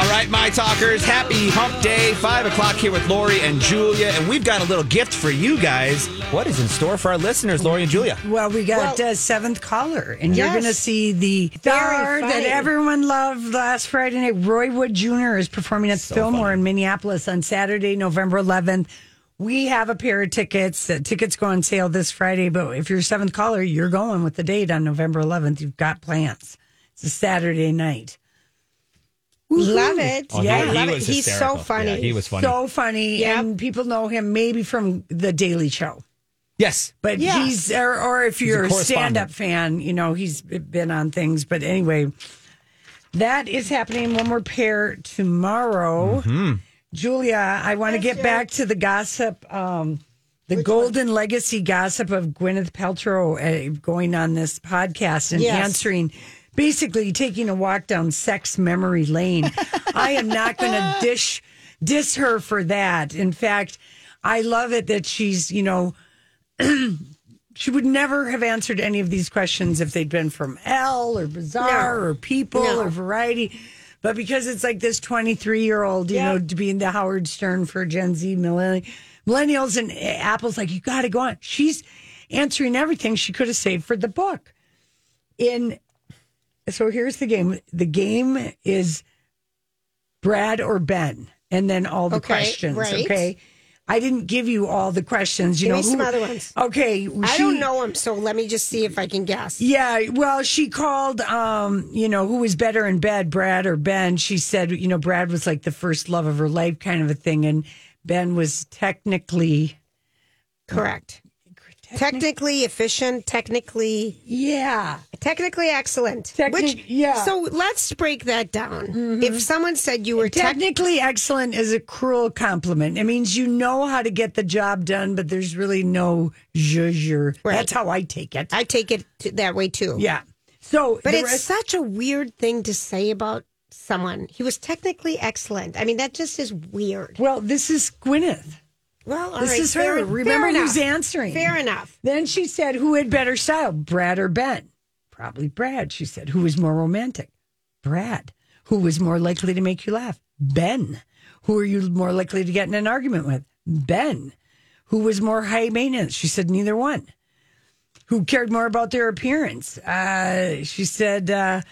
All right, my talkers, happy hump day. Five o'clock here with Lori and Julia, and we've got a little gift for you guys. What is in store for our listeners, Lori and Julia? Well, we got Well- uh, seventh caller, and you're going to see the star that everyone loved last Friday night. Roy Wood Jr. is performing at Fillmore in Minneapolis on Saturday, November 11th. We have a pair of tickets. Uh, tickets go on sale this Friday, but if you're seventh caller, you're going with the date on November 11th. You've got plans. It's a Saturday night. Love it. Oh, yeah, he love it. was He's so funny. Yeah, he was funny. So funny, Yep. and people know him maybe from The Daily Show. yes. But Yeah. he's, or, or if you're a, correspondent. stand up fan, you know, he's been on things. But anyway, that is happening one more pair tomorrow. Mm-hmm. Julia, I want to get back to the gossip, um, the golden legacy gossip of Gwyneth Paltrow uh, going on this podcast and Yes. answering. Basically, taking a walk down sex memory lane. I am not going to dish diss her for that. In fact, I love it that she's, you know, she would never have answered any of these questions if they'd been from Elle or Bazaar No. or People No. or Variety. But because it's like this 23 year old, you Yeah. know, to be in the Howard Stern for Gen Z millenn- millennials and eh, Apple's like, you got to go on. She's answering everything she could have saved for the book. In so here's the game. The game is Brad or Ben, and then all the Okay, questions. right. Okay. I didn't give you all the questions. You Give know me some who- other ones. Okay, I she- don't know him, so let me just see if I can guess. Yeah, well, she called, um, you know, who was better in bed, Brad or Ben? She said, you know, Brad was like the first love of her life, kind of a thing, and Ben was technically, Correct. Technically efficient, technically yeah, technically excellent. Technic- Which yeah. Mm-hmm. So let's break that down. If someone said you were tech, technically excellent is a cruel compliment. It means you know how to get the job done, but there's really no zhuzh. Right. That's how I take it. I take it that way too. yeah. So, But it's rest- such a weird thing to say about someone. He was technically excellent. I mean, that just is weird. well, this is Gwyneth. Well, all This right, is fair- her. Remember who's enough. answering. Fair enough. Then she said, Who had better style, Brad or Ben? Probably Brad. She said, Who was more romantic? Brad. Who was more likely to make you laugh? Ben. Who are you more likely to get in an argument with? Ben. Who was more high maintenance? She said, Neither one. Who cared more about their appearance? Uh, she said, uh,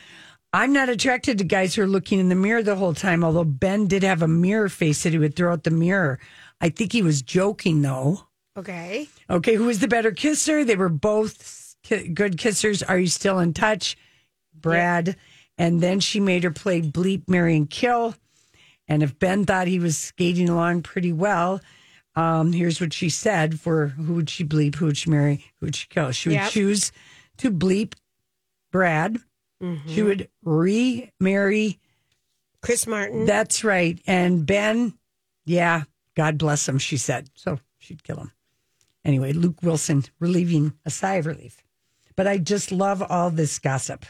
I'm not attracted to guys who are looking in the mirror the whole time, although Ben did have a mirror face that he would throw out the mirror. I think he was joking, though. Okay. Okay, who was the better kisser? They were both ki- good kissers. Are you still in touch? Brad. And then she made her play bleep, marry, and kill. And if Ben thought he was skating along pretty well, um, here's what she said for who would she bleep, who would she marry, who would she kill? She would Yep. choose to bleep Brad. Mm-hmm. She would remarry. Chris Martin. That's right. And Ben, yeah, God bless him, she said. So she'd kill him. Anyway, Luke Wilson relieving a sigh of relief. But I just love all this gossip.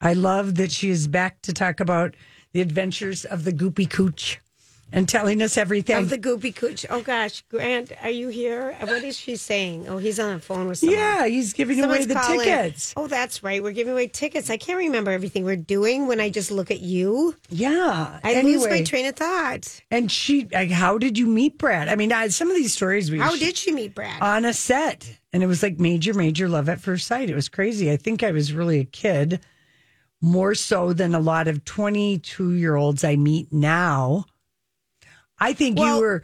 I love that she is back to talk about the adventures of the Goopy Cooch and telling us everything. of the Goopy Cooch. Oh gosh, Grant, are you here? What is she saying? Oh, he's on the phone with someone. yeah, he's giving Someone's away the calling. tickets. Oh, that's right. We're giving away tickets. I can't remember everything we're doing when I just look at you. Yeah. I anyway, lose my train of thought. and she, like, how did you meet Brad? I mean, I, some of these stories we How did she meet Brad? on a set and it was like major major love at first sight it was crazy i think i was really a kid more so than a lot of 22 year olds I meet now. I think Well, you were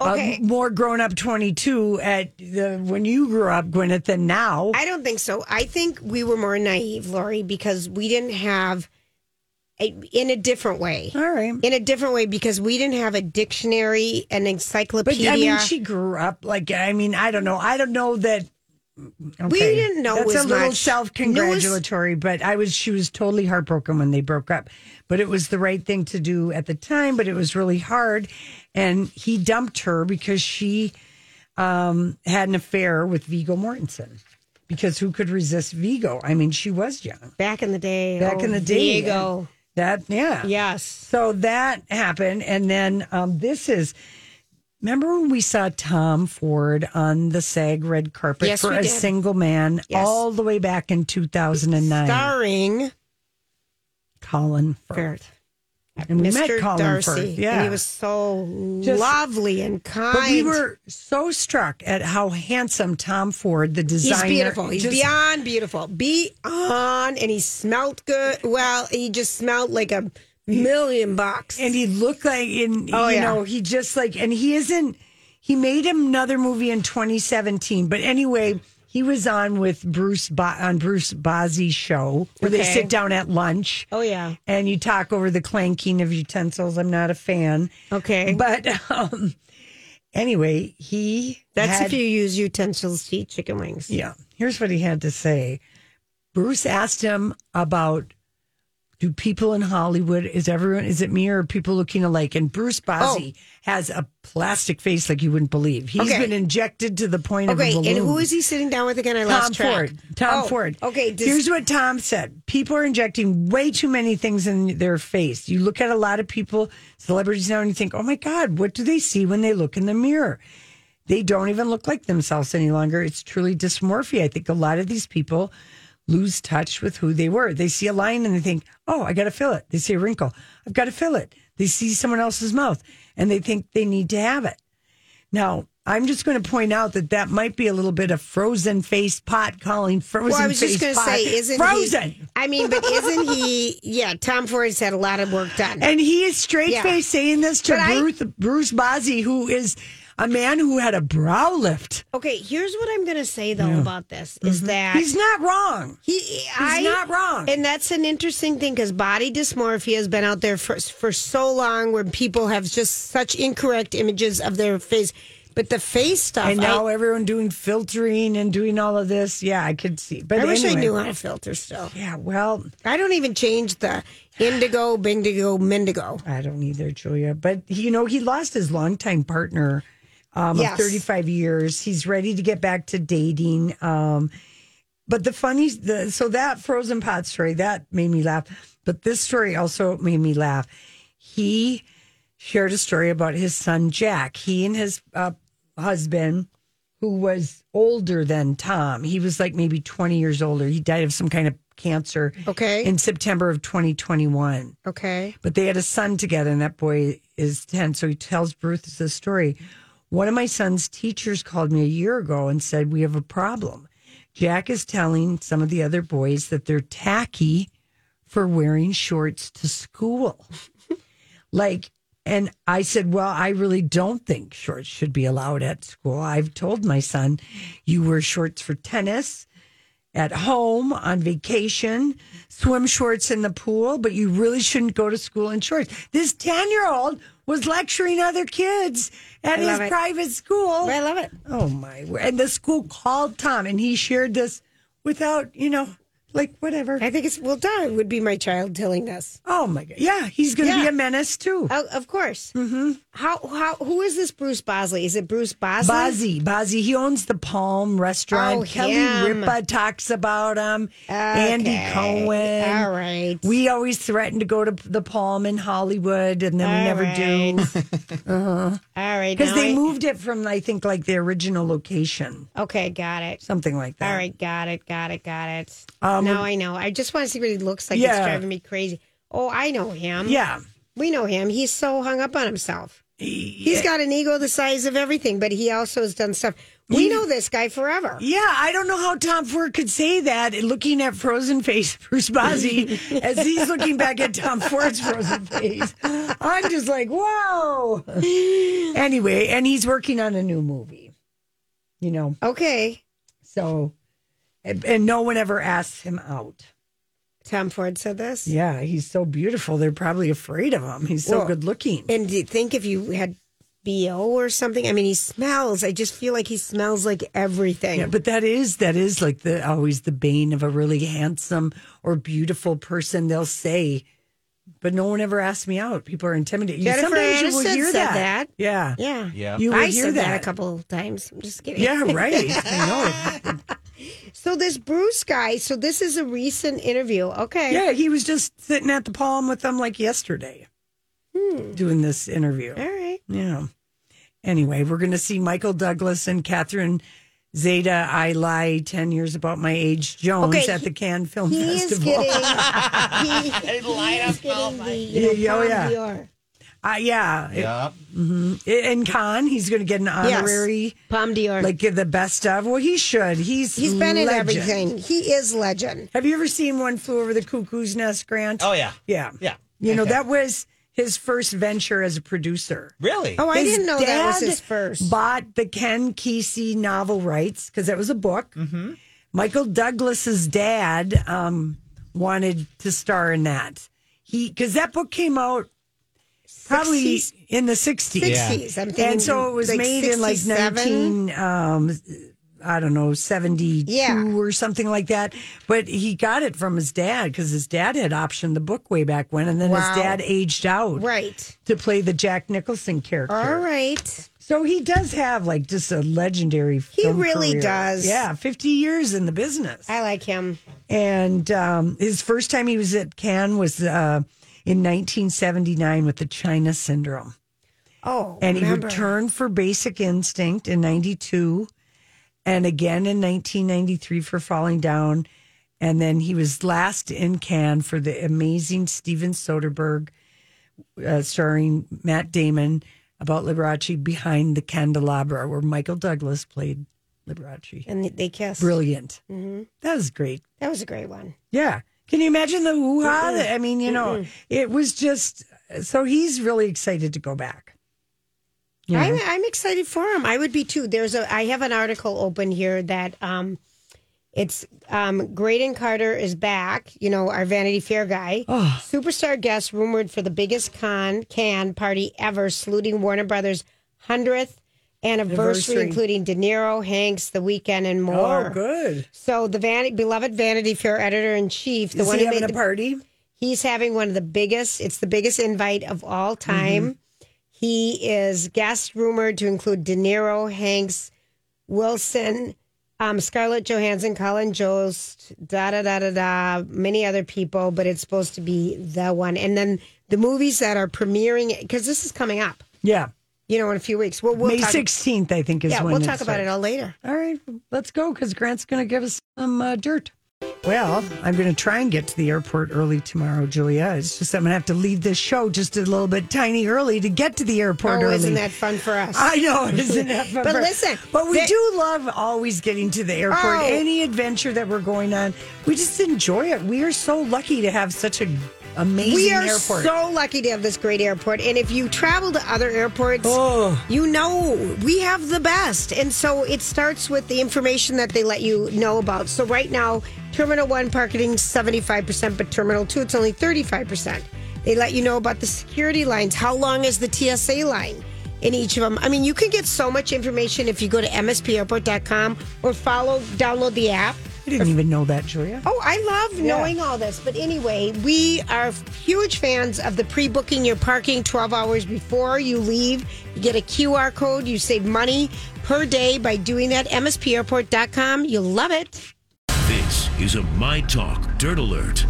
okay. uh, more grown up 22 at the when you grew up, Gwyneth, than now. I don't think so. I think we were more naive, Lori, because we didn't have a, in a different way. All right. In a different way because we didn't have a dictionary, an encyclopedia But. I mean, she grew up like I mean, I don't know. I don't know that. Okay. We didn't know That's a little self congratulatory, but I was she was totally heartbroken when they broke up. But it was the right thing to do at the time. But it was really hard, and he dumped her because she um, had an affair with Viggo Mortensen. Because who could resist Viggo? I mean, she was young back in the day. back oh, in the day. Diego. That yeah, Yes. so that happened. And then um, this is, remember when we saw Tom Ford on the SAG red carpet Yes, for a did. single man Yes. all the way back in 2009? Starring Colin Firth. Firth. And we met Mr. Colin Darcy. Firth. Yeah. And he was so Just- lovely and kind. But we were so struck at how handsome Tom Ford, the designer. He's beautiful. He's just- beyond beautiful. Beyond, and he smelled good. Well, he just smelled like a million bucks. and he looked like in Oh, you yeah. know he just like and he isn't he made another movie in 2017 but anyway he was on with bruce Bo- on bruce Bozzi's show where they sit down at lunch Oh, yeah. and you talk over the clanking of utensils i'm not a fan Okay. but um anyway he That's had- if you use utensils to eat chicken wings. yeah. Here's what he had to say. Bruce asked him about do people in Hollywood is everyone is it me or are people looking alike? And Bruce Bozzi oh. has a plastic face like you wouldn't believe. He's Oh. Okay. been injected to the point Okay, of a balloon. and who is he sitting down with again? I Tom lost track. Tom Ford. Tom Oh, Ford. Okay, does- Here's what Tom said. People are injecting way too many things in their face. You look at a lot of people, celebrities now, and you think, oh my God, what do they see when they look in the mirror? They don't even look like themselves any longer. It's truly dysmorphia. I think a lot of these people lose touch with who they were. They see a line and they think, oh, I got to fill it. They see a wrinkle. I've got to fill it. They see someone else's mouth and they think they need to have it. Now, I'm just going to point out that that might be a little bit of frozen face pot calling frozen Well, I was just going to say, isn't frozen. he? I mean, but isn't he? Yeah, Tom Ford's had a lot of work done. And he is straight Yeah. face saying this to But I- Bruce, Bruce Bozzi, who is a man who had a brow lift. okay, here's what I'm going to say though about this is that Mm-hmm. He's not wrong. He, He's not wrong. and that's an interesting thing because body dysmorphia has been out there for for so long, where people have just such incorrect images of their face. But the face stuff, And now I, everyone doing filtering and doing all of this. Yeah, I could see. But I wish I knew how to filter still. Yeah, well, I don't even change the indigo, bindigo, mendigo. I don't either, Julia. But you know, he lost his longtime partner um, Yes. of 35 years. He's ready to get back to dating. Um, but the funny, the, so that frozen pot story that made me laugh. But this story also made me laugh. He shared a story about his son Jack. He and his uh, husband, who was older than Tom, he was like maybe 20 years older. He died of some kind of cancer. Okay. In September of 2021 Okay. but they had a son together, and that boy is 10. So he tells Bruce this story. One of my son's teachers called me a year ago and said, We have a problem. Jack is telling some of the other boys that they're tacky for wearing shorts to school. like, and I said, Well, I really don't think shorts should be allowed at school. I've told my son, You wear shorts for tennis at home on vacation, swim shorts in the pool, but you really shouldn't go to school in shorts. This 10 year old was lecturing other kids at his it. private school. I love it. Oh my. word. And the school called Tom and he shared this without, you know, like whatever. I think it's well done. Would be my child telling us. Oh my God. Yeah, he's going to be a menace too. Oh, of course. Mm-hmm. How how who is this Bruce Bosley? Is it Bruce Bosley? Bozzi, Bozzi, he owns the Palm restaurant. Oh, Kelly him. Ripa talks about him. Andy Okay. Cohen. All right. We always threaten to go to the Palm in Hollywood, and then we never right. do All right. because they I- moved it from I think like the original location, Okay, got it. something like that. All right, got it, got it, got it. Um, Um, now I know. I just want to see what he looks like. It's driving me crazy. Oh, I know him. Yeah, We know him. He's so hung up on himself. He's got an ego the size of everything, but he also has done stuff. We know this guy forever. Yeah, I don't know how Tom Ford could say that looking at frozen face Bruce Bozzi as he's looking back at Tom Ford's frozen face. I'm just like, whoa. Anyway, and he's working on a new movie. You know, Okay. so and, and no one ever asks him out. Tom Ford said this. Yeah, he's so beautiful. They're probably afraid of him. He's so Well, good looking. And do you think if you had BO or something? I mean, he smells. I just feel like he smells like everything. Yeah, but that is that is like the always the bane of a really handsome or beautiful person. They'll say, but no one ever asked me out. People are intimidated. Jennifer Sometimes you will hear said that. Yeah, yeah. Yeah. You will I hear said that. that. a couple of times. I'm just kidding. Yeah, right. I know. So this Bruce guy, so this is a recent interview. Okay. Yeah, he was just sitting at the palm with them like yesterday, doing this interview. Hmm. All right. Yeah. Anyway, we're going to see Michael Douglas and Catherine Zeta I Lie 10 Years About My Age Jones Okay, at the Cannes Film He is Festival. getting, he, he's getting the, you know, Yeah, oh, Palme yeah. d'Or. Uh, yeah. Yeah. In Cannes, he's going to get an honorary, Palme d'Or. like the best of. Well, he should. He's He's been in legend. everything. He is legend. Have you ever seen One Flew Over the Cuckoo's Nest, Grant? Oh yeah. yeah. Yeah. You know, that was his first venture as a producer. Really? Oh, I His didn't know that was dad his first. Bought the Ken Kesey novel rights because that was a book. Mm-hmm. Michael Douglas's dad um, wanted to star in that. He because that book came out probably 60s? in the sixties. 60s. I'm thinking and so it was like made in like 67? nineteen. Um, I don't know, 72 Yeah. or something like that. But he got it from his dad because his dad had optioned the book way back when. And then Wow. his dad aged out Right. to play the Jack Nicholson character. All right. So he does have like just a legendary. He really career. does. Yeah, fifty years in the business, I like him. and um, his first time he was at Cannes was uh, in 1979 with the China Syndrome, Oh, and he returned for Basic Instinct in '92, and again in 1993 for Falling Down, and then he was last in Cannes for the amazing Steven Soderbergh, uh, starring Matt Damon about Liberace behind the candelabra, where Michael Douglas played Liberace. and they kissed. Brilliant. Mm-hmm. That was great. That was a great one. Yeah. Can you imagine the hoo ha? I mean, you know, it was just so he's really excited to go back. You know? I'm, I'm excited for him. I would be too. There's a. I have an article open here that um, it's um, Graydon Carter is back. You know, our Vanity Fair guy, Oh. superstar guest rumored for the biggest con can party ever, saluting Warner Brothers hundredth anniversary, Anniversary. including De Niro, Hanks, The Weeknd, and more. oh, good. So the Van- beloved Vanity Fair editor in chief, the Is one he who having made a the party? He's having one of the biggest, it's the biggest invite of all time. He is guest rumored to include De Niro, Hanks, Wilson, um, Scarlett Johansson, Colin Jost, da da da da da, many other people, but it's supposed to be the one. And then the movies that are premiering, because this is coming up, Yeah. You know, in a few weeks. We'll, we'll May talk, 16th, I think, is when. Yeah, when we'll talk about it all later. All right, let's go because Grant's going to give us some uh, dirt. Well, I'm going to try and get to the airport early tomorrow, Julia. It's just I'm going to have to leave this show just a little bit tiny early to get to the airport Oh, early. isn't that fun for us? I know, isn't that fun? But listen, but we the- do love always getting to the airport. Oh. Any adventure that we're going on, we just enjoy it. We are so lucky to have such a amazing We are airport. so lucky to have this great airport. And if you travel to other airports, Oh. you know we have the best. And so it starts with the information that they let you know about. So right now, Terminal 1 parking 75%, but Terminal 2, it's only 35%. They let you know about the security lines. How long is the TSA line? In each of them. I mean, you can get so much information if you go to mspairport.com or follow, download the app. I didn't even know that, Julia. Oh, I love knowing all this. But anyway, we are huge fans of the pre booking your parking 12 hours before you leave. You get a QR code, you save money per day by doing that. MSPairport.com. You'll love it. This is a My Talk Dirt Alert.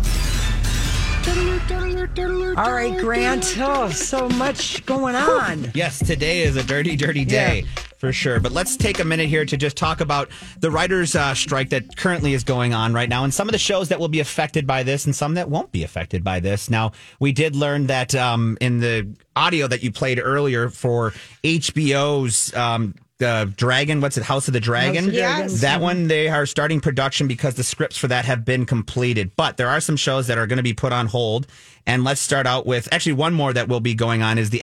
All right, Grant. Oh, so much going on. Yes, today is a dirty, dirty day for sure. But let's take a minute here to just talk about the writers' uh, strike that currently is going on right now, and some of the shows that will be affected by this, and some that won't be affected by this. Now, we did learn that um, in the audio that you played earlier for HBO's. Um, uh, Dragon. What's it? House of the Dragon. House of the Yes. Dragon. That one they are starting production because the scripts for that have been completed. But there are some shows that are going to be put on hold. And let's start out with actually one more that will be going on is the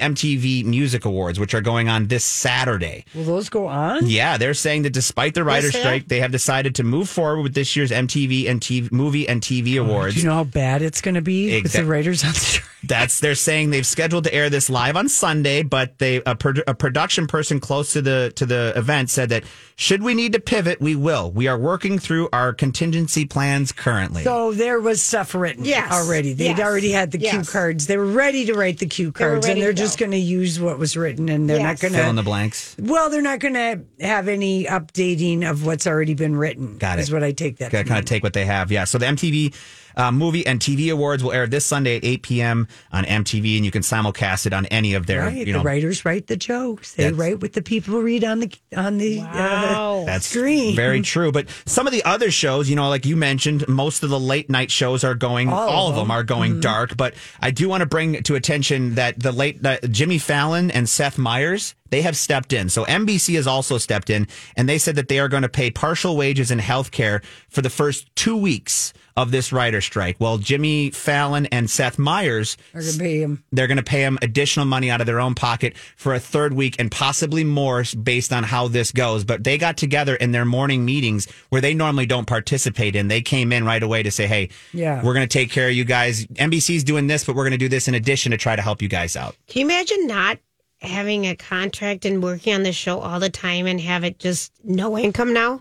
MTV Music Awards, which are going on this Saturday. Will those go on? Yeah, they're saying that despite the writer's strike, they have decided to move forward with this year's MTV and TV, Movie and TV Awards. Oh, do you know how bad it's going to be with the writers on strike? That's they're saying they've scheduled to air this live on Sunday, but they a, pro- a production person close to the to the event said that should we need to pivot, we will. We are working through our contingency plans currently. So there was stuff written Yes. already. They'd Yes. already had the cue cards. They were ready to write the cue cards, ready and they're to just going to use what was written, and they're Yes. not going to Fill in the to. blanks. Well, they're not going to have any updating of what's already been written. Got it. Is what I take that. Got to to kind of mean. take what they have. Yeah. So the MTV uh, Movie and TV Awards will air this Sunday at 8 p.m. on MTV, and you can simulcast it on any of their. Right, You know, the writers write the jokes. They That's- write what the people read on the on the uh, That's screen. very true. But some of the other shows, you know, like you mentioned, most of the late night shows are going. All, All of of them, them. are going Mm-hmm. dark. But I do want to bring to attention that the late Jimmy Fallon and Seth Meyers. They have stepped in. So NBC has also stepped in and they said that they are going to pay partial wages and health care for the first two weeks of this writer strike. Well, Jimmy Fallon and Seth Meyers Are going to pay him. they're going to pay them additional money out of their own pocket for a third week and possibly more based on how this goes. But they got together in their morning meetings where they normally don't participate in. They came in right away to say, Hey, Yeah. we're going to take care of you guys. NBC's doing this, but we're going to do this in addition to try to help you guys out. Can you imagine not having a contract and working on the show all the time and have it just no income now?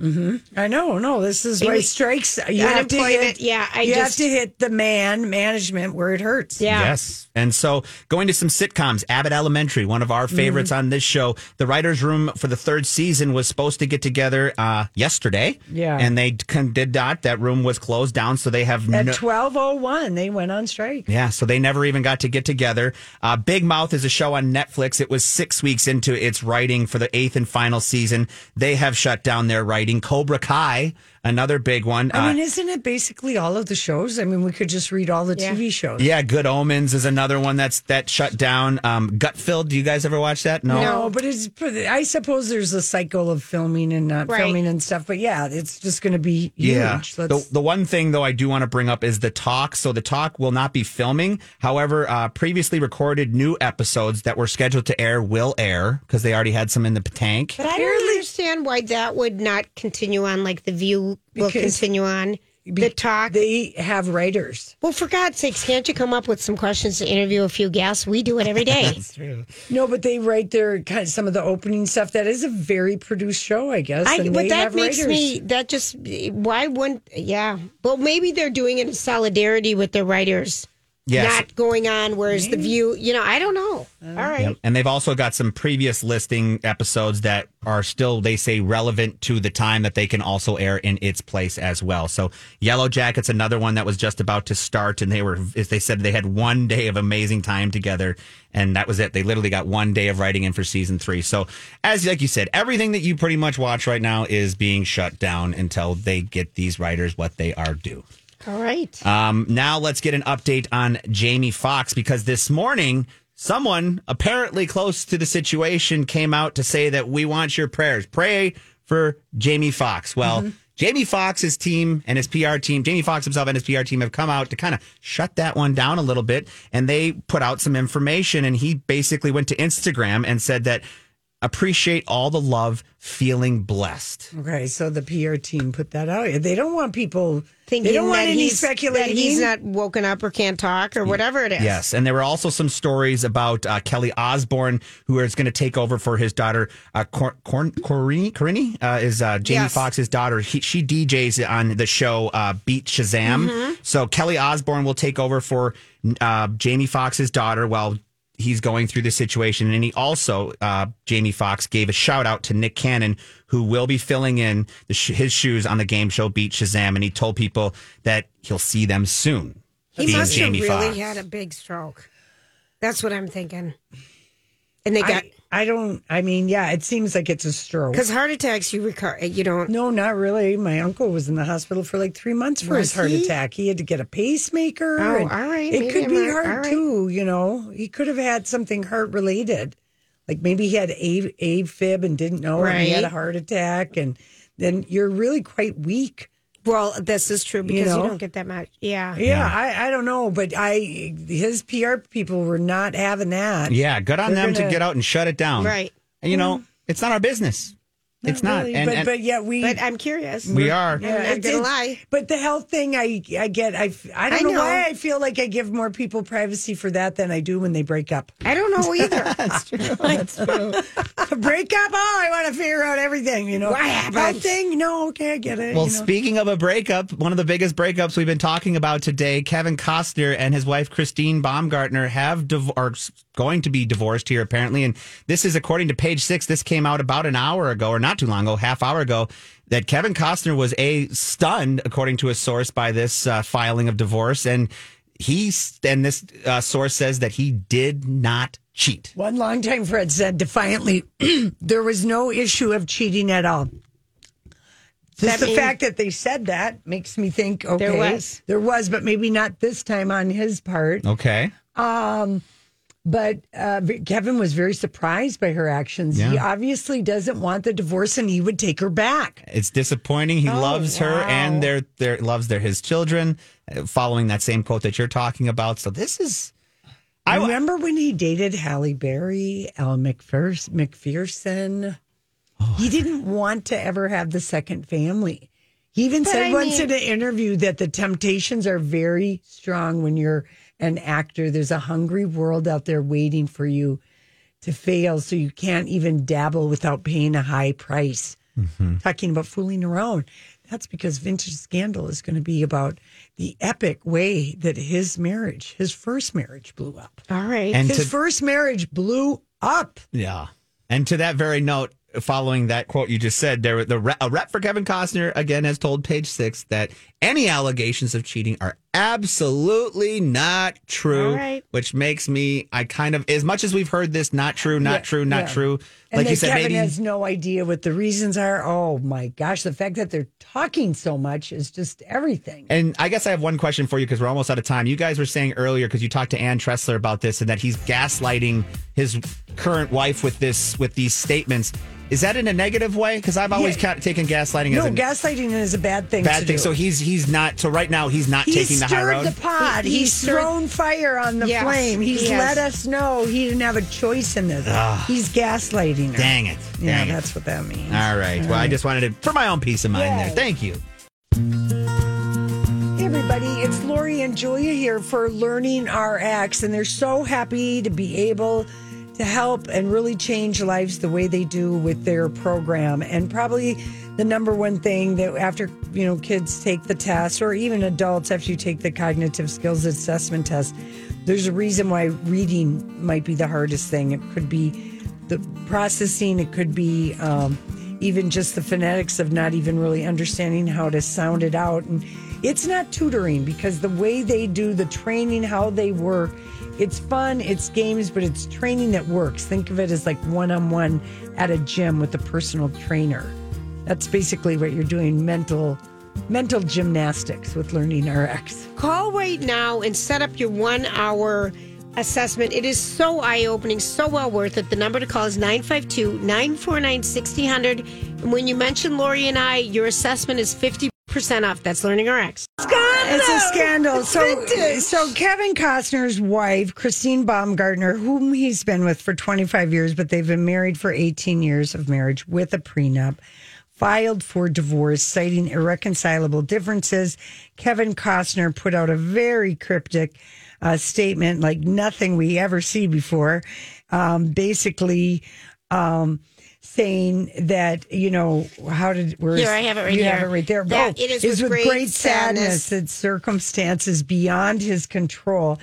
I know, no. This is why Maybe- strikes. You have to hit. yeah, I you just- have to hit the man management where it hurts. Yeah. Yes. And so going to some sitcoms, Abbott Elementary, one of our Mm-hmm. favorites on this show. The writer's room for the third season was supposed to get together uh, yesterday. Yeah. And they did not. That room was closed down. So they have At no. twelve oh one, they went on strike. Yeah, so they never even got to get together. Uh, Big Mouth is a show on Netflix. It was six weeks into its writing for the eighth and final season. They have shut down their writing. Cobra Kai, another big one. I mean, Uh, isn't it basically all of the shows? I mean, we could just read all the Yeah. TV shows. yeah, Good Omens is another one that's that shut down. Um, Gutfeld, do you guys ever watch that? No. No, but it's. I suppose there's a cycle of filming and not Right. filming and stuff. But yeah, it's just going to be huge. Yeah. The, the one thing, though, I do want to bring up is the talk. So the talk will not be filming. However, uh, previously recorded new episodes that were scheduled to air will air because they already had some in the tank. But I don't understand why that would not continue on, like The View will Because- continue on. The talk. they have writers. well, for God's sakes, can't you come up with some questions to interview a few guests? We do it every day. No, but they write their kind of some of the opening stuff. That is a very produced show, I guess. I, and but they that have makes writers. me that just why wouldn't yeah well maybe they're doing it in solidarity with their writers Yes. not going on whereas the view you know i don't know uh, all right Yep. And they've also got some previous listing episodes that are still, they say, relevant to the time that they can also air in its place as well. So Yellow Jackets, another one that was just about to start, and they were, as they said, they had one day of amazing time together, and that was it. They literally got one day of writing in for season three. So as like you said, everything that you pretty much watch right now is being shut down until they get these writers what they are due. All right Um, now let's get an update on Jamie Foxx because this morning someone apparently close to the situation came out to say that we want your prayers. Pray for Jamie Foxx. Well, Jamie Foxx's team and his PR team, Jamie Foxx himself and his PR team have come out to kind of shut that one down a little bit. And they put out some information. And he basically went to Instagram and said that appreciate all the love, feeling blessed. Okay, so the PR team put that out. They don't want people Thinking They don't want that any he's, that speculating. he's not woken up or can't talk or whatever it is. Yes, and there were also some stories about uh, Kelly Osbourne, who is going to take over for his daughter, uh, Cor- Cor- Corinne, Corinne uh, is uh, Jamie Yes. Foxx's daughter. He, she DJs on the show uh, Beat Shazam. Mm-hmm. So Kelly Osbourne will take over for uh, Jamie Foxx's daughter while he's going through the situation. And he also, uh, Jamie Foxx, gave a shout out to Nick Cannon, who will be filling in the sh- his shoes on the game show Beat Shazam. And he told people that he'll see them soon. He being must Jamie have really Foxx. had a big stroke. That's what I'm thinking. And they got I, I don't. I mean, yeah, it seems like it's a stroke. because heart attacks you recover. You don't. No, not really. My uncle was in the hospital for like three months for Was his heart he? attack. He had to get a pacemaker. Oh, all right. It Maybe could I'm be heart right. too. You know, he could have had something heart related, like maybe he had a AFib and didn't know, and he had a heart attack, and then you're really quite weak. Well, this is true because you, know? don't get that much. Yeah. Yeah, I, I don't know, but I his PR people were not having that. Yeah, good on They're them to gonna- get out and shut it down. Right. And you know, mm-hmm. it's not our business. It's not. really, And, but and but yet we But I'm curious. we are. I'm not it's- gonna lie. But the health thing, I I get. I I don't I know, know. why I feel like I give more people privacy for that than I do when they break up. I don't know either. That's true. That's true. break up. Oh, I want to figure out everything. You know, What happened? Health thing. No, okay, I get it. Well, you know. speaking of a breakup, one of the biggest breakups we've been talking about today, Kevin Costner and his wife Christine Baumgartner have div- are s- going to be divorced here apparently, and this is according to Page Six. This came out about an hour ago, or not too long ago, half hour ago. That Kevin Costner was a stunned, according to a source, by this uh, filing of divorce, and he and this uh, source says that he did not cheat. One longtime friend said defiantly, there was no issue of cheating at all. That the fact that they said that makes me think, okay, there was. there was, but maybe not this time on his part. Okay. But uh, Kevin was very surprised by her actions. He obviously doesn't want the divorce, and he would take her back. It's disappointing. He loves her wow. and their their loves their his children, uh, following that same quote that you're talking about. So this is I remember when he dated Halle Berry, Elle Macpherson. Macpherson. Oh, he didn't want to ever have the second family. He even said I once mean- in an interview that the temptations are very strong when you're an actor. There's a hungry world out there waiting for you to fail, so you can't even dabble without paying a high price. Mm-hmm. Talking about fooling around. That's because Vintage Scandal is going to be about the epic way that his marriage, his first marriage, blew up. All right. and His to first marriage blew up. yeah, and to that very note, following that quote you just said, there the a rep for Kevin Costner again has told Page Six that any allegations of cheating are absolutely not true. Right. Which makes me, I kind of, as much as we've heard this, not true, not Yeah, true, not yeah. true. And Like you said, Kevin maybe has no idea what the reasons are. Oh my gosh, the fact that they're talking so much is just everything. And I guess I have one question for you because we're almost out of time. You guys were saying earlier because you talked to Ann Tressler about this and that he's gaslighting his current wife with this with these statements. Is that in a negative way? Because I've always Yeah. taken gaslighting no, as a gaslighting is a bad thing. bad thing. do. So he's he's not. So right now he's not He's taking the high stirred road. the pot. He- He, he he's stirred- thrown fire on the Yes, flame. He's he let us know he didn't have a choice in this. Ah. He's gaslighting her. Dang it! Yeah, it. that's what that means. All right. Well, I just wanted to for my own peace of mind Yeah. there. Thank you. Hey everybody, it's Lori and Julia here for Learning RX, and they're so happy to be able to help and really change lives the way they do with their program. And probably the number one thing that after you know kids take the test, or even adults after you take the cognitive skills assessment test, there's a reason why reading might be the hardest thing. It could be the processing. It could be. Um, even just the phonetics of not even really understanding how to sound it out. And it's not tutoring because the way they do the training, how they work, it's fun, it's games, but it's training that works. Think of it as like one on one at a gym with a personal trainer. That's basically what you're doing mental mental gymnastics with learning RX. Call right now and set up your one hour assessment. It is so eye opening, so well worth it. The number to call is 952 949 6000. And when you mention Lori and I, your assessment is 50% off. That's Learning RX. Scandal. It's a scandal. So, so Kevin Costner's wife, Christine Baumgartner, whom he's been with for 25 years, but they've been married for 18 years of marriage with a prenup, filed for divorce, citing irreconcilable differences. Kevin Costner put out a very cryptic uh, statement, like nothing we ever see before, um, basically. Um, saying that you know how did where Here, I have it right you here. have it right there That Oh, it is is with great great sadness sadness. that circumstances beyond his control,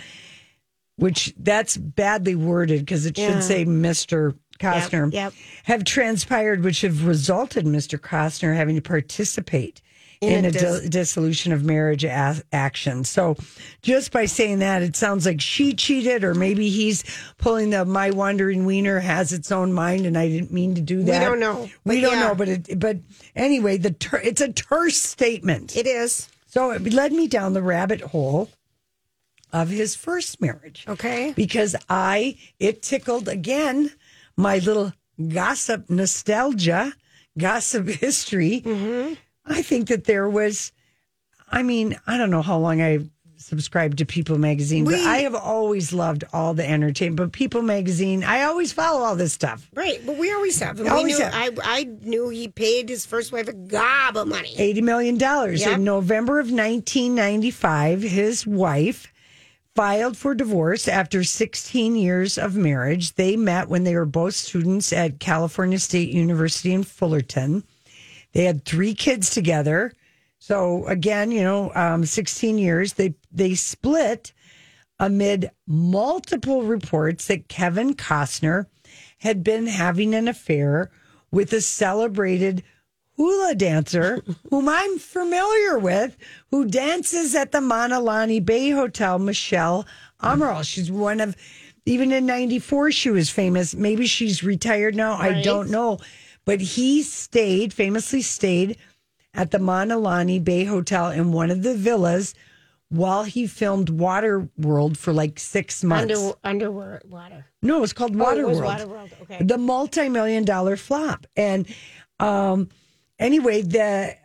which that's badly worded because it Yeah. should say Mr. Costner, yep. have transpired, which have resulted in Mr. Costner having to participate In in, a dis- di- dissolution of marriage a- action. So, just by saying that, it sounds like she cheated, or maybe he's pulling the "my wandering wiener has its own mind," and I didn't mean to do that. We don't know, We don't yeah. know, but it, but anyway, the ter- it's a terse statement. It is. So it led me down the rabbit hole of his first marriage. Okay. Because I, it tickled again my little gossip nostalgia, gossip history. Mm-hmm. I think that there was, I mean, I don't know how long I subscribed to People Magazine, but I have always loved all the entertainment. But People Magazine, I always follow all this stuff. Right, but we always have. And Always we knew, have. I, I knew he paid his first wife a gob of money. $80 million. Yep. In November of 1995, his wife filed for divorce after 16 years of marriage. They met when they were both students at California State University in Fullerton. They had three kids together. So again, you know, um, 16 years. They they split amid multiple reports that Kevin Costner had been having an affair with a celebrated hula dancer whom I'm familiar with, who dances at the Mauna Lani Bay Hotel, Michelle Amaral. She's one of, even in 94, she was famous. Maybe she's retired now. I don't know. But he stayed, famously stayed at the Mauna Lani Bay Hotel in one of the villas while he filmed Waterworld for like six months. Under underwater water. No, it was called Oh, it was Waterworld. Waterworld, okay. The multi-million dollar flop. And um anyway, the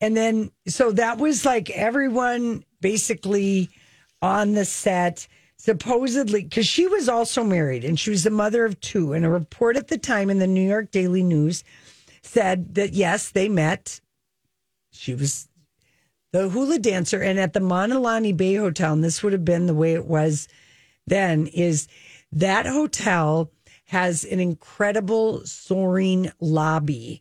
and then so that was like everyone basically on the set supposedly because she was also married and she was the mother of two. And a report at the time in the new york daily news said that yes they met. She was the hula dancer. And at the Mauna Lani Bay Hotel, and this would have been the way it was then, is that hotel has an incredible soaring lobby.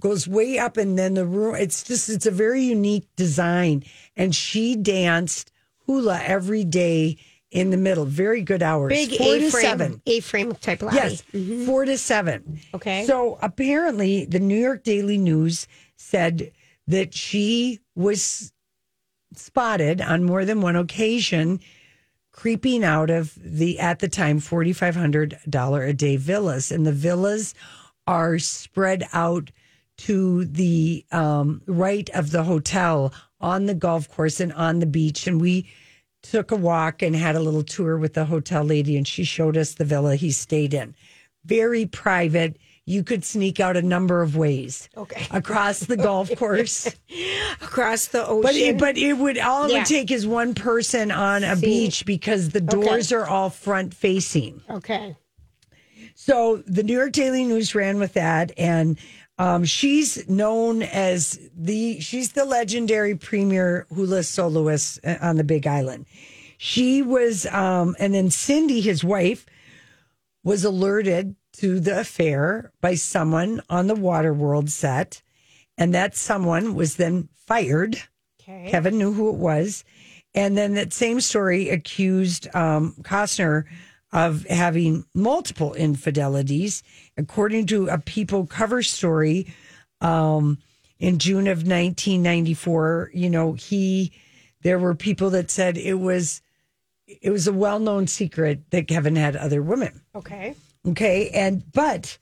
Goes way up and then the room it's just it's a very unique design. And she danced hula every day in the middle. Very good hours. Big four A to frame, seven. A frame type lobby. Yes, mm-hmm. four to seven. Okay. So apparently, the New York Daily News said that she was spotted on more than one occasion creeping out of the at the time forty five hundred dollar a day villas, and the villas are spread out to the um, right of the hotel on the golf course and on the beach, and we took a walk and had a little tour with the hotel lady, and she showed us the villa he stayed in. Very private. You could sneak out a number of ways. Okay. Across the golf course. Across the ocean. But it, but it would all it would take is one person on a See. beach because the doors are all front facing. okay. So the New York Daily News ran with that, and um, she's known as the she's the legendary premier hula soloist uh, on the Big Island. She was, um, and then Cindy, his wife, was alerted to the affair by someone on the Waterworld set, and that someone was then fired. Okay. Kevin knew who it was. And then that same story accused um, Costner of having multiple infidelities. According to a People cover story um, in June of 1994, you know, he, there were people that said it was, it was a well known secret that Kevin had other women. Okay. Okay. And, but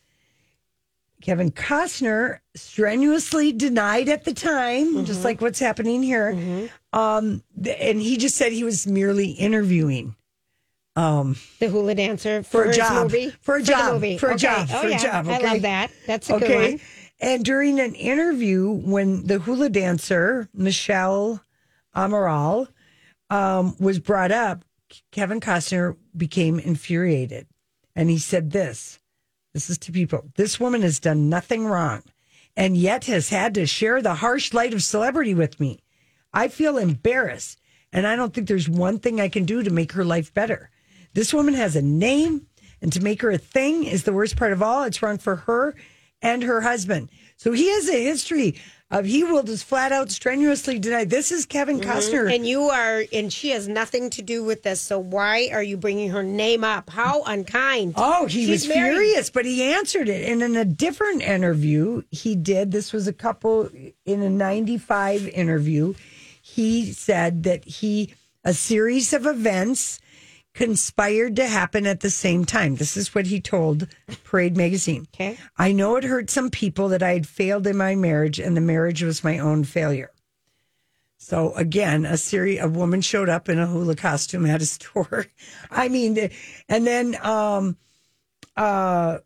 Kevin Costner strenuously denied at the time, just like what's happening here. Um, and he just said he was merely interviewing um, The hula dancer for, a job, movie? for a the job, movie. for a Okay. job, Oh, for yeah. a job. Okay? I love that. That's a good okay. one. And during an interview, when the hula dancer Michelle Amaral um, was brought up, Kevin Costner became infuriated, and he said this. This is to people. This woman has done nothing wrong and yet has had to share the harsh light of celebrity with me. I feel embarrassed, and I don't think there's one thing I can do to make her life better. This woman has a name, and to make her a thing is the worst part of all. It's wrong for her and her husband. So he has a history of he will just flat out strenuously deny. This is Kevin mm-hmm. Costner. And you are, and she has nothing to do with this. So why are you bringing her name up? How unkind! Oh, he She's was married. furious, but he answered it. And in a different interview, he did. This was a couple in a 95 interview. He said that he, a series of events conspired to happen at the same time. This is what he told Parade Magazine. Okay. I know it hurt some people that I had failed in my marriage and the marriage was my own failure. So again, a series a woman showed up in a hula costume at a store. I mean, and then um uh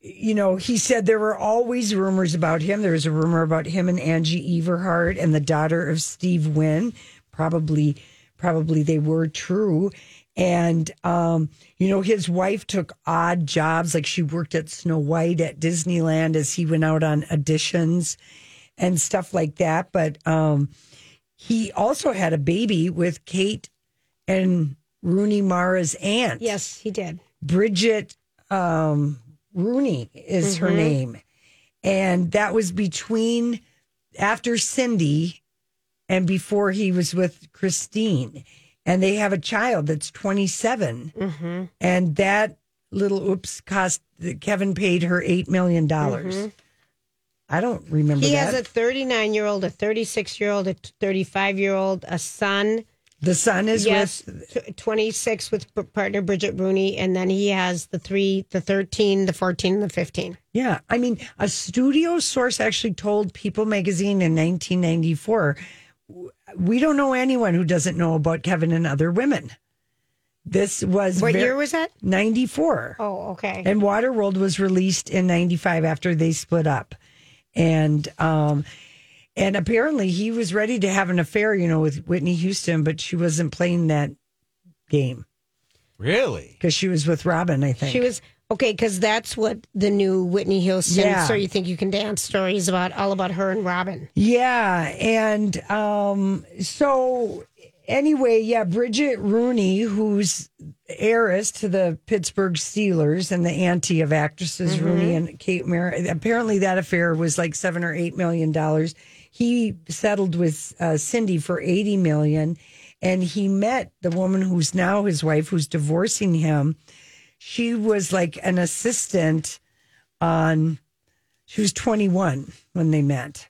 you know, he said there were always rumors about him. There was a rumor about him and Angie Everhart and the daughter of Steve Wynn. Probably probably they were true. And um, you know, his wife took odd jobs, like she worked at Snow White at Disneyland as he went out on auditions and stuff like that. But um he also had a baby with Kate and Rooney Mara's aunt. Yes, he did. Bridget um, Rooney is her name. And that was between after Cindy and before he was with Christine. And they have a child that's 27. Mm-hmm. And that little oops cost Kevin paid her $8 million. Mm-hmm. I don't remember He that. has a 39 year old, a 36 year old, a 35 year old, a son. the son is yes, with 26 with partner Bridget Rooney, and then he has the three, the 13, the 14, and the 15. Yeah. I mean, a studio source actually told People magazine in 1994 we don't know anyone who doesn't know about Kevin and other women. This was What ver- year was that? 94. Oh, okay. And Waterworld was released in 95 after they split up. And um and apparently he was ready to have an affair, you know, with Whitney Houston, but she wasn't playing that game Really? because she was with Robyn, I think. She was okay because that's what the new Whitney Houston. Yeah. So you think you can dance stories about all about her and Robyn? Yeah, and um, so anyway, yeah, Bridget Rooney, who's heiress to the Pittsburgh Steelers and the auntie of actresses Rooney and Kate Mara. Apparently, that affair was like seven or eight million dollars. He settled with uh, Cindy for eighty million, and he met the woman who's now his wife, who's divorcing him. She was like an assistant on. She was twenty one when they met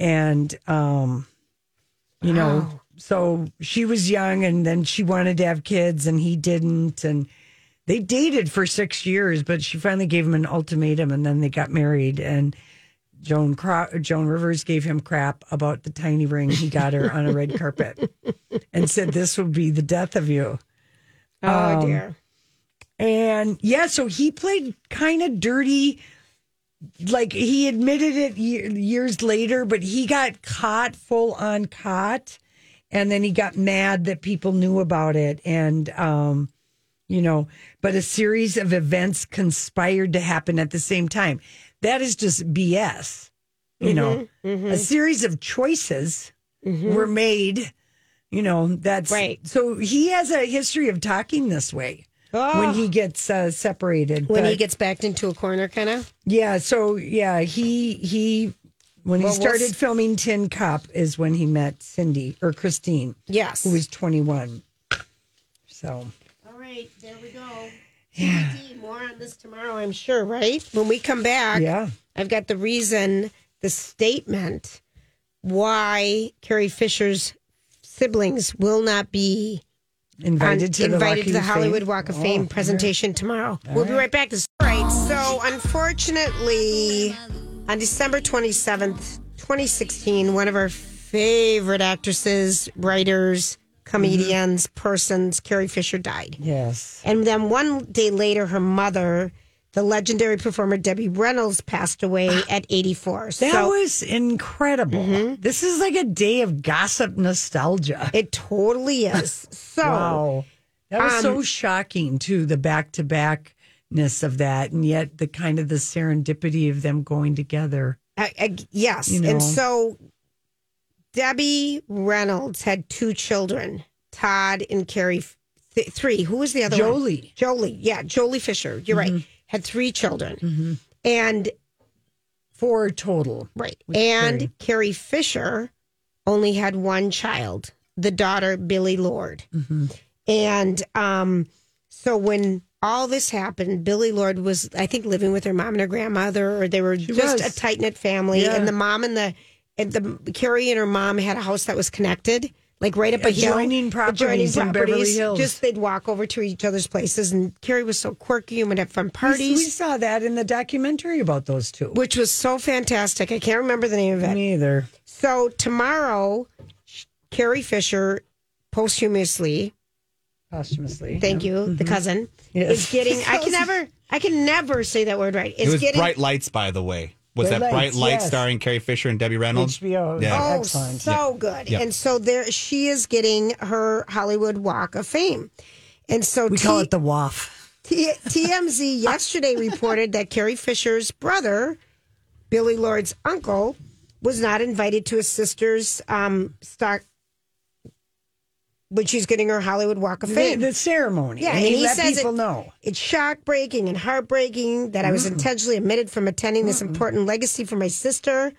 and um you know so she was young and then she wanted to have kids and he didn't and they dated for six years but she finally gave him an ultimatum and then they got married and joan Cro- joan rivers gave him crap about the tiny ring he got her on a red carpet and said this will be the death of you Oh Um, dear. And yeah, so he played kind of dirty. Like he admitted it years later, but he got caught full on caught. And then he got mad that people knew about it. And, um, you know, but a series of events conspired to happen at the same time. That is just BS. You mm-hmm, know, mm-hmm. a series of choices mm-hmm. were made. You know, that's Right. So he has a history of talking this way when he gets uh, separated. When he gets backed into a corner, kind of. yeah, so yeah, he he when he Well, we'll started s- filming Tin Cup is when he met Cindy or Christine, Yes. who was twenty one. So All right, there we go. Yeah. More on this tomorrow, I'm sure, right? When we come back, yeah, I've got the reason, the statement why Carrie Fisher's siblings will not be invited on- to the invited to the Fame. Hollywood Walk of Oh, Fame all presentation tomorrow. we'll be right back. This right. So, unfortunately, on December twenty seventh, twenty sixteen, one of our favorite actresses, writers, comedians, mm-hmm. persons. Carrie Fisher died. Yes. And then one day later, her mother, the legendary performer Debbie Reynolds, passed away at 84. That so was incredible. This is like a day of gossip nostalgia. it totally is. So Wow. That was so Um, shocking too, the back to backness of that, and yet the kind of the serendipity of them going together. Yes. You know. And so Debbie Reynolds had two children, Todd and Carrie. Th- three. Who was the other one? Joely. Joely. Yeah, Joely Fisher. You're right. Had three children. And Four total. right. And Carrie. Carrie. Fisher only had one child, the daughter Billie Lourd. And um so when all this happened, Billie Lourd was, I think, living with her mom and her grandmother, or they were just was. a tight knit family. Yeah. And the mom and the and the Carrie and her mom had a house that was connected, like right up a hill, Adjoining properties in Beverly Hills. Just they'd walk over to each other's places, and Carrie was so quirky and would have fun parties, we saw that in the documentary about those two. which was so fantastic. I can't remember the name of it. Me either. So tomorrow, Carrie Fisher posthumously Posthumously. Thank you. The mm-hmm. cousin Yes. is getting. I can never. I can never say that word right. It Is was getting. Bright Lights, by the way. Was Bright that Bright Lights, Lights yes. starring Carrie Fisher and Debbie Reynolds? HBO. Yeah. Oh, Excellent. so good. Yep. And so there, she is getting her Hollywood Walk of Fame. And so We T- call it the WAF. T- TMZ yesterday reported that Carrie Fisher's brother, Billie Lourd's uncle, was not invited to his sister's um, stock when she's getting her Hollywood Walk of Fame. the ceremony. Yeah, and, and he, says people it- know. It's shock breaking and heartbreaking that I was intentionally omitted from attending this important legacy for my sister.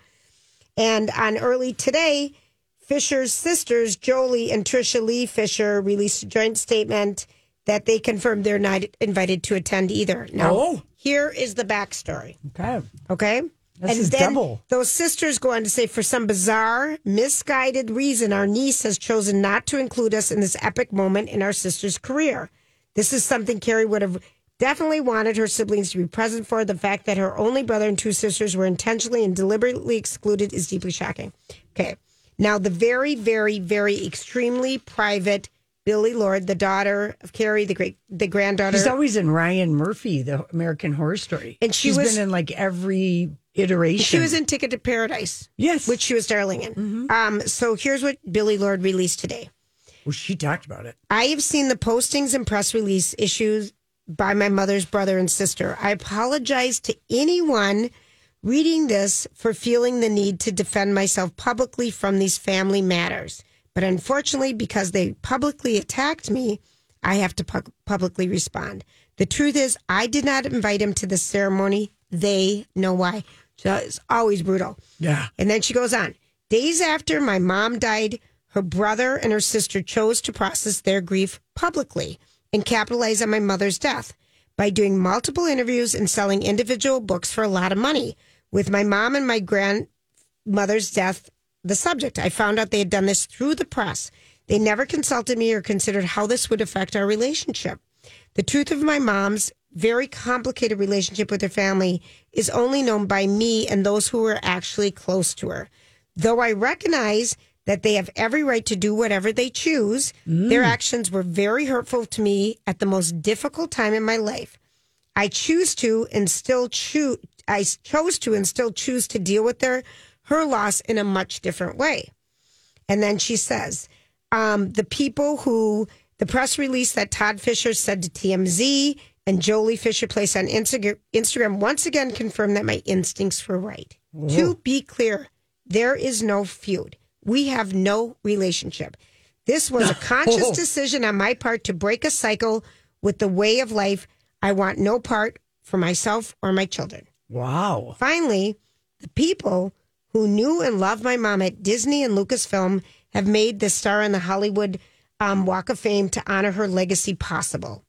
And on early today, Fisher's sisters, Joely and Tricia Leigh Fisher, released a joint statement that they confirmed they're not invited to attend either. Now, Oh. here is the backstory. Okay. Okay. This is double. Those sisters go on to say, for some bizarre, misguided reason, our niece has chosen not to include us in this epic moment in our sister's career. This is something Carrie would have definitely wanted her siblings to be present for. The fact that her only brother and two sisters were intentionally and deliberately excluded is deeply shocking. Okay. Now, the very, very, very extremely private Billie Lourd, the daughter of Carrie, the great, the granddaughter. She's always in Ryan Murphy, the American Horror Story. And she She's was- been in like every iteration. She was in Ticket to Paradise. Yes. Which she was darling in. Um, so here's what Billie Lourd released today. Well, she talked about it. I have seen the postings and press release issues by my mother's brother and sister. I apologize to anyone reading this for feeling the need to defend myself publicly from these family matters. But unfortunately, because they publicly attacked me, I have to pu- publicly respond. The truth is, I did not invite him to the ceremony. They know why. So it's always brutal. Yeah. And then she goes on. Days after my mom died, her brother and her sister chose to process their grief publicly and capitalize on my mother's death by doing multiple interviews and selling individual books for a lot of money. With my mom and my grandmother's death the subject, I found out they had done this through the press. They never consulted me or considered how this would affect our relationship. The truth of my mom's very complicated relationship with her family is only known by me and those who are actually close to her. Though I recognize that they have every right to do whatever they choose, their actions were very hurtful to me at the most difficult time in my life. I choose to and still choose. I chose to and still choose to deal with their her loss in a much different way. And then she says, um, the people who the press release that Todd Fisher said to TMZ and Joely Fisher placed on Instagram, Instagram once again confirmed that my instincts were right. To be clear, there is no feud. We have no relationship. This was a conscious decision on my part to break a cycle with the way of life I want no part for myself or my children. Wow. Finally, the people who knew and loved my mom at Disney and Lucasfilm have made the star on the Hollywood um, Walk of Fame to honor her legacy possible.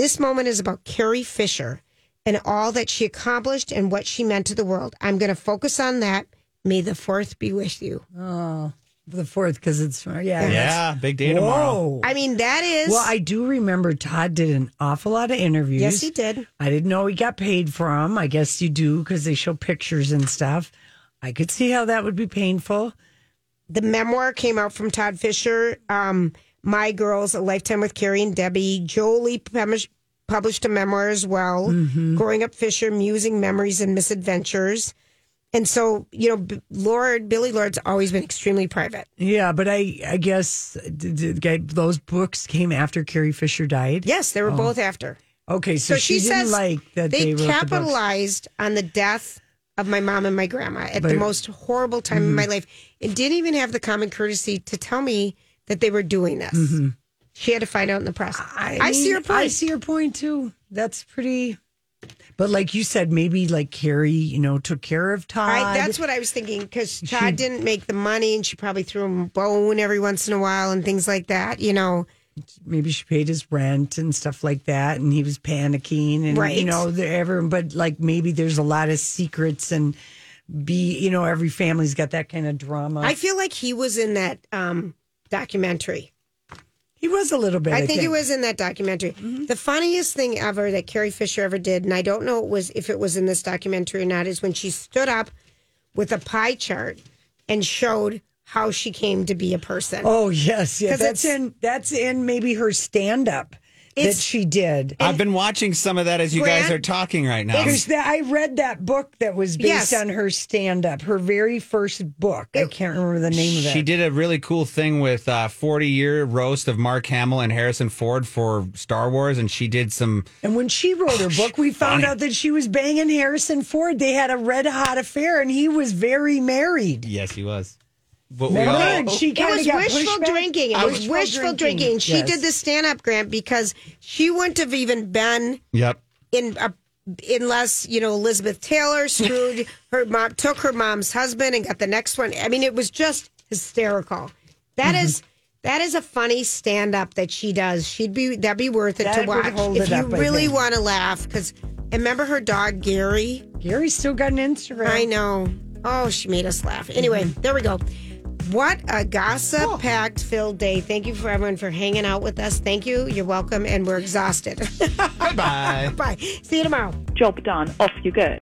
This moment is about Carrie Fisher and all that she accomplished and what she meant to the world. I'm going to focus on that. May the fourth be with you. Oh, the fourth, because it's, yeah. Yeah, big day tomorrow. Whoa. I mean, that is. Well, I do remember Todd did an awful lot of interviews. Yes, he did. I didn't know he got paid for them. I guess you do because they show pictures and stuff. I could see how that would be painful. the memoir came out from Todd Fisher. Um, My Girls, A Lifetime with Carrie and Debbie. Joely pemish- published a memoir as well, Mm-hmm. Growing Up Fisher, Musing Memories and Misadventures. And so, you know, Lourd, Billie Lourd's always been extremely private. Yeah, but I I guess d- d- g- those books came after Carrie Fisher died. Yes, they were Oh. both after. Okay, so, So she, she, didn't says like that they, they, wrote the capitalized on the death of my mom and my grandma at the most horrible time in my life and didn't even have the common courtesy to tell me that they were doing this. She had to find out in the press. I, see mean, your point. I see your point too. That's pretty. But like you said, maybe like Carrie, you know, took care of Todd. I, that's what I was thinking because Todd didn't make the money and she probably threw him a bone every once in a while and things like that, you know. maybe she paid his rent and stuff like that, and he was panicking, and Right. you know, the- everyone. But like maybe there's a lot of secrets, and be you know, every family's got that kind of drama. I feel like he was in that um, documentary. he was a little bit. I think it was in that documentary. Mm-hmm. The funniest thing ever that Carrie Fisher ever did, and I don't know it was if it was in this documentary or not, is when she stood up with a pie chart and showed how she came to be a person. Oh yes, yeah. That's in that's in maybe her stand up that she did. I've been watching some of that as you guys are talking right now. That, I read that book that was based Yes. on her stand up, her very first book. I can't remember the name of it. She did a really cool thing with uh, 40 year roast of Mark Hamill and Harrison Ford for Star Wars, and she did some. And when she wrote her book, we found funny. out that she was banging Harrison Ford. They had a red hot affair, and he was very married. Yes, he was. But we all- And she It was wishful pushed drinking. It was wishful drinking. She yes. did the stand up grant because she wouldn't have even been Yep. in a, unless you know Elizabeth Taylor screwed her mom, took her mom's husband and got the next one. I mean, it was just hysterical. That Mm-hmm. is that is a funny stand up that she does. She'd be that'd be worth it That to watch hold if it you up, really want to laugh. Because remember her dog Gary. Gary's still got an Instagram. I know. Oh, she made us laugh. Anyway, Mm-hmm. there we go. What a gossip packed filled day. Thank you for everyone for hanging out with us. Thank you. You're welcome. And we're exhausted. Goodbye. Bye. See you tomorrow. Job done. Off you go.